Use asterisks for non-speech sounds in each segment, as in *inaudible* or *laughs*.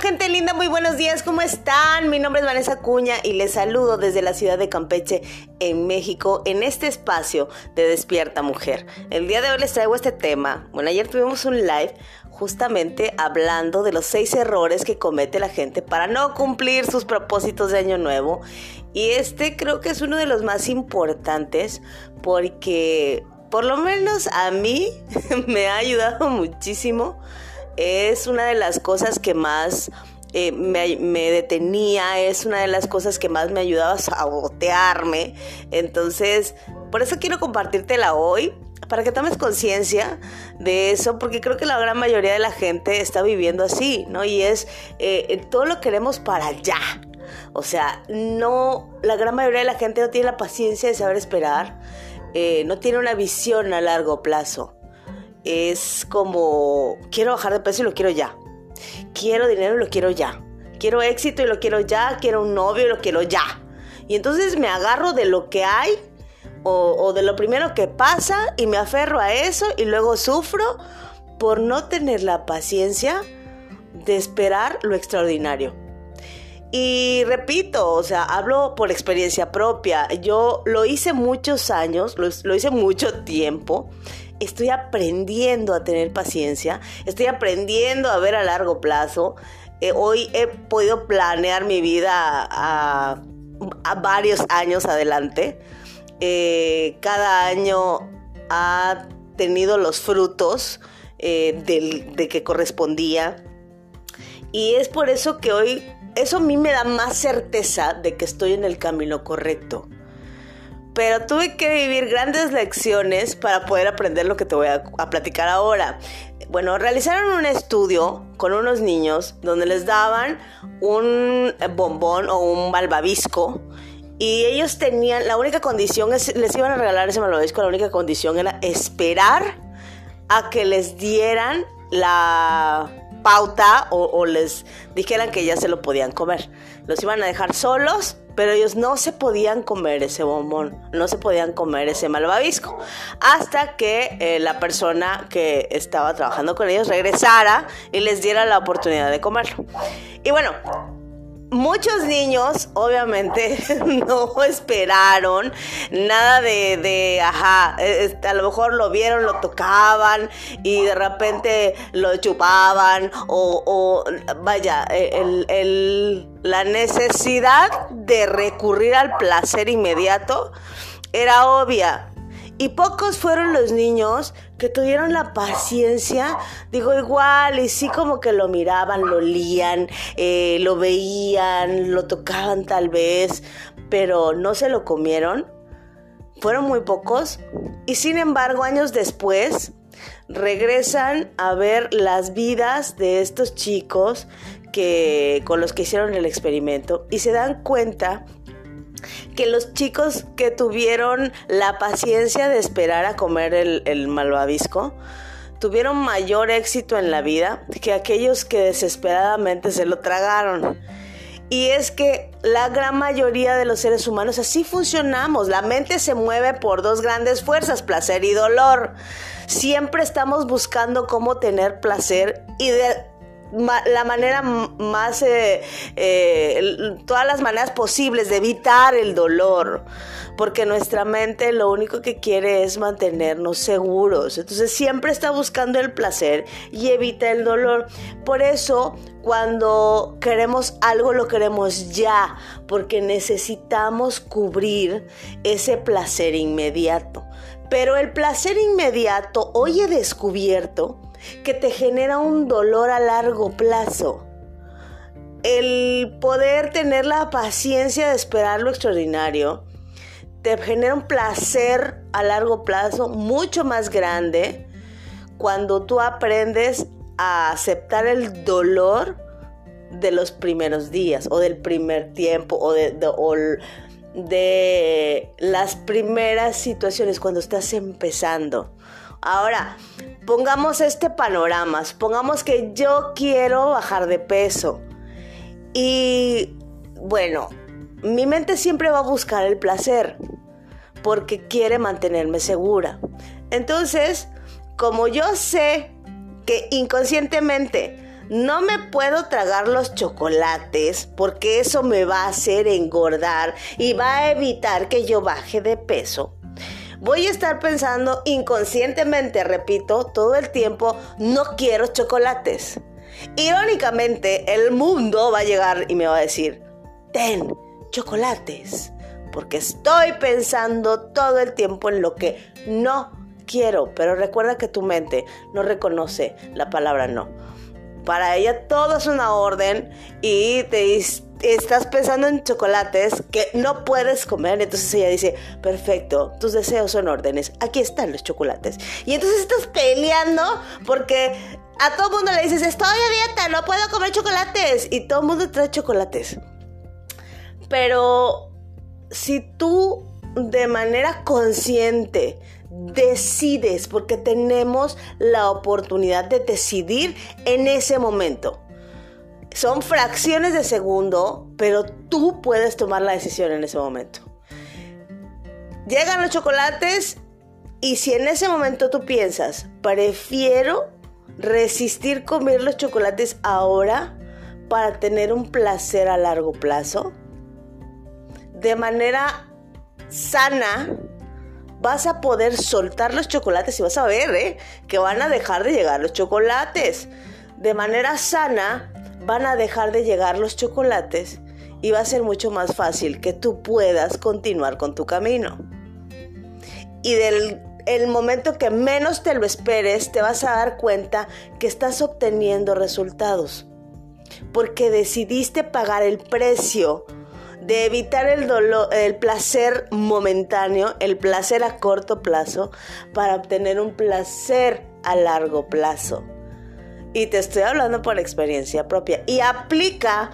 gente linda, muy buenos días, ¿cómo están? Mi nombre es Vanessa Cuña y les saludo desde la ciudad de Campeche, en México, en este espacio de Despierta Mujer. El día de hoy les traigo este tema. Bueno, ayer tuvimos un live justamente hablando de los seis errores que comete la gente para no cumplir sus propósitos de año nuevo. Y este creo que es uno de los más importantes porque por lo menos a mí *laughs* me ha ayudado muchísimo es una de las cosas que más eh, me, detenía, es una de las cosas que más me ayudaba a sabotearme. Entonces, por eso quiero compartírtela hoy, para que tomes conciencia de eso, porque creo que la gran mayoría de la gente está viviendo así, ¿no? Y es, eh, todo lo queremos para allá. O sea, no, la gran mayoría de la gente no tiene la paciencia de saber esperar, eh, no tiene una visión a largo plazo es como, quiero bajar de peso y lo quiero ya. Quiero dinero y lo quiero ya. Quiero éxito y lo quiero ya. Quiero un novio y lo quiero ya. Y entonces me agarro de lo que hay o, de lo primero que pasa y me aferro a eso y luego sufro por no tener la paciencia de esperar lo extraordinario. Y repito, o sea, hablo por experiencia propia. Yo lo hice muchos años, lo, lo hice mucho tiempo estoy aprendiendo a tener paciencia, estoy aprendiendo a ver a largo plazo. Eh, hoy he podido planear mi vida a, varios años adelante. Eh, cada año ha tenido los frutos eh, de que correspondía. Y es por eso que hoy, eso a mí me da más certeza de que estoy en el camino correcto pero tuve que vivir grandes lecciones para poder aprender lo que te voy a, platicar ahora. Bueno, realizaron un estudio con unos niños donde les daban un bombón o un malvavisco y ellos tenían, la única condición es, les iban a regalar ese malvavisco, la única condición era esperar a que les dieran la pauta o, o les dijeran que ya se lo podían comer. Los iban a dejar solos pero ellos no se podían comer ese bombón, no se podían comer ese malvavisco, hasta que eh, la persona que estaba trabajando con ellos regresara y les diera la oportunidad de comerlo. Y bueno, Muchos niños, obviamente, *laughs* no esperaron nada de, ajá, este, a lo mejor lo vieron, lo tocaban y de repente lo chupaban o, o vaya, el, la necesidad de recurrir al placer inmediato era obvia. Y pocos fueron los niños que tuvieron la paciencia, digo igual, y sí como que lo miraban, lo olían, eh, lo veían, lo tocaban tal vez, pero no se lo comieron. Fueron muy pocos. Y sin embargo, años después, regresan a ver las vidas de estos chicos que, con los que hicieron el experimento y se dan cuenta que los chicos que tuvieron la paciencia de esperar a comer el, malvavisco tuvieron mayor éxito en la vida que aquellos que desesperadamente se lo tragaron. Y es que la gran mayoría de los seres humanos así funcionamos. La mente se mueve por dos grandes fuerzas, placer y dolor. Siempre estamos buscando cómo tener placer y de la manera más, eh, eh, todas las maneras posibles de evitar el dolor, porque nuestra mente lo único que quiere es mantenernos seguros, entonces siempre está buscando el placer y evita el dolor. Por eso, cuando queremos algo, lo queremos ya, porque necesitamos cubrir ese placer inmediato. Pero el placer inmediato, hoy he descubierto, que te genera un dolor a largo plazo. El poder tener la paciencia de esperar lo extraordinario te genera un placer a largo plazo mucho más grande cuando tú aprendes a aceptar el dolor de los primeros días o del primer tiempo o de, las primeras situaciones cuando estás empezando. Ahora, pongamos este panorama, pongamos que yo quiero bajar de peso y bueno, mi mente siempre va a buscar el placer porque quiere mantenerme segura. Entonces, como yo sé que inconscientemente no me puedo tragar los chocolates porque eso me va a hacer engordar y va a evitar que yo baje de peso. Voy a estar pensando inconscientemente, repito, todo el tiempo, no quiero chocolates. Irónicamente, el mundo va a llegar y me va a decir, ten chocolates, porque estoy pensando todo el tiempo en lo que no quiero, pero recuerda que tu mente no reconoce la palabra no. Para ella todo es una orden y te estás pensando en chocolates que no puedes comer. Entonces ella dice, perfecto, tus deseos son órdenes, aquí están los chocolates. Y entonces estás peleando porque a todo mundo le dices, estoy a dieta, no puedo comer chocolates. Y todo el mundo trae chocolates. Pero si tú de manera consciente decides, porque tenemos la oportunidad de decidir en ese momento. Son fracciones de segundo, pero tú puedes tomar la decisión en ese momento. Llegan los chocolates y si en ese momento tú piensas, prefiero resistir comer los chocolates ahora para tener un placer a largo plazo, de manera sana, vas a poder soltar los chocolates y vas a ver ¿eh? que van a dejar de llegar los chocolates. De manera sana van a dejar de llegar los chocolates y va a ser mucho más fácil que tú puedas continuar con tu camino. Y del el momento que menos te lo esperes, te vas a dar cuenta que estás obteniendo resultados. Porque decidiste pagar el precio de evitar el dolor, el placer momentáneo, el placer a corto plazo, para obtener un placer a largo plazo. Y te estoy hablando por experiencia propia. Y aplica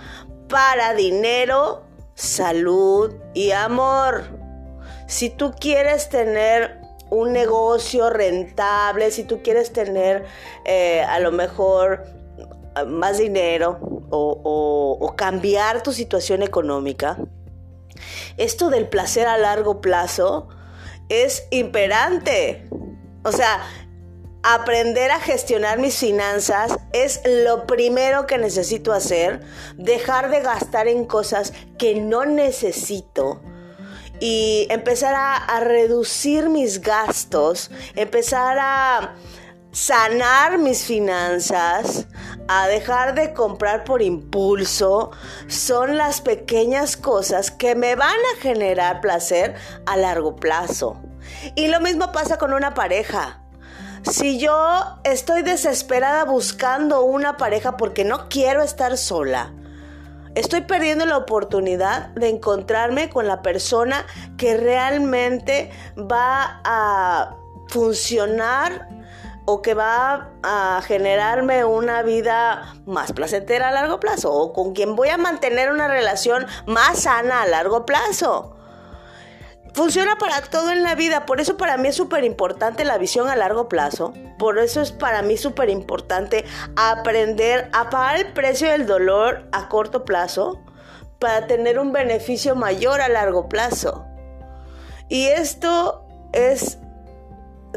para dinero, salud y amor. Si tú quieres tener un negocio rentable, si tú quieres tener eh, a lo mejor más dinero o, cambiar tu situación económica, esto del placer a largo plazo es imperante. O sea, aprender a gestionar mis finanzas es lo primero que necesito hacer. Dejar de gastar en cosas que no necesito y empezar a, reducir mis gastos, empezar a sanar mis finanzas, a dejar de comprar por impulso, son las pequeñas cosas que me van a generar placer a largo plazo. Y lo mismo pasa con una pareja. Si yo estoy desesperada buscando una pareja porque no quiero estar sola, estoy perdiendo la oportunidad de encontrarme con la persona que realmente va a funcionar o que va a generarme una vida más placentera a largo plazo o con quien voy a mantener una relación más sana a largo plazo funciona para todo en la vida. Por eso para mí es súper importante la visión a largo plazo. Por eso es para mí súper importante aprender a pagar el precio del dolor a corto plazo para tener un beneficio mayor a largo plazo. Y esto es,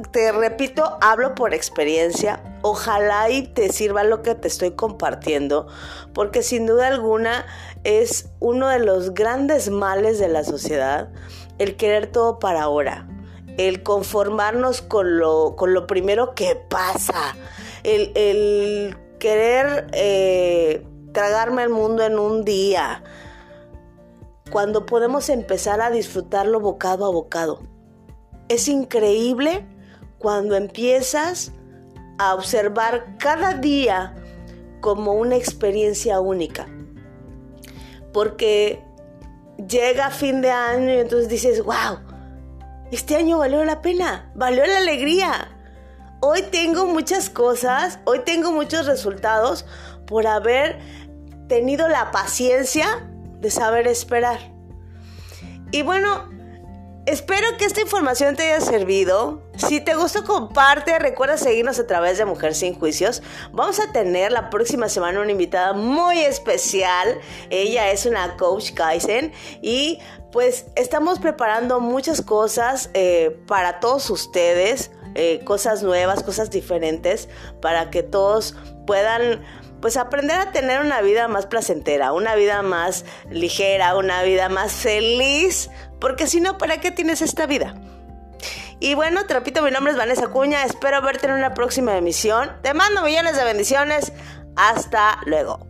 te repito, hablo por experiencia. Ojalá y te sirva lo que te estoy compartiendo, porque sin duda alguna es uno de los grandes males de la sociedad el querer todo para ahora, el conformarnos con lo, con lo primero que pasa, el, querer eh, tragarme el mundo en un día, cuando podemos empezar a disfrutarlo bocado a bocado. Es increíble cuando empiezas a observar cada día como una experiencia única. Porque llega fin de año y entonces dices, wow, este año valió la pena, valió la alegría. Hoy tengo muchas cosas, hoy tengo muchos resultados por haber tenido la paciencia de saber esperar. Y bueno, Espero que esta información te haya servido. Si te gustó, comparte. Recuerda seguirnos a través de Mujer Sin Juicios. Vamos a tener la próxima semana una invitada muy especial. Ella es una coach Kaizen y pues estamos preparando muchas cosas eh, para todos ustedes. Eh, cosas nuevas, cosas diferentes, para que todos puedan pues aprender a tener una vida más placentera, una vida más ligera, una vida más feliz, porque si no, ¿para qué tienes esta vida? Y bueno, te repito, mi nombre es Vanessa Cuña, espero verte en una próxima emisión. Te mando millones de bendiciones. Hasta luego.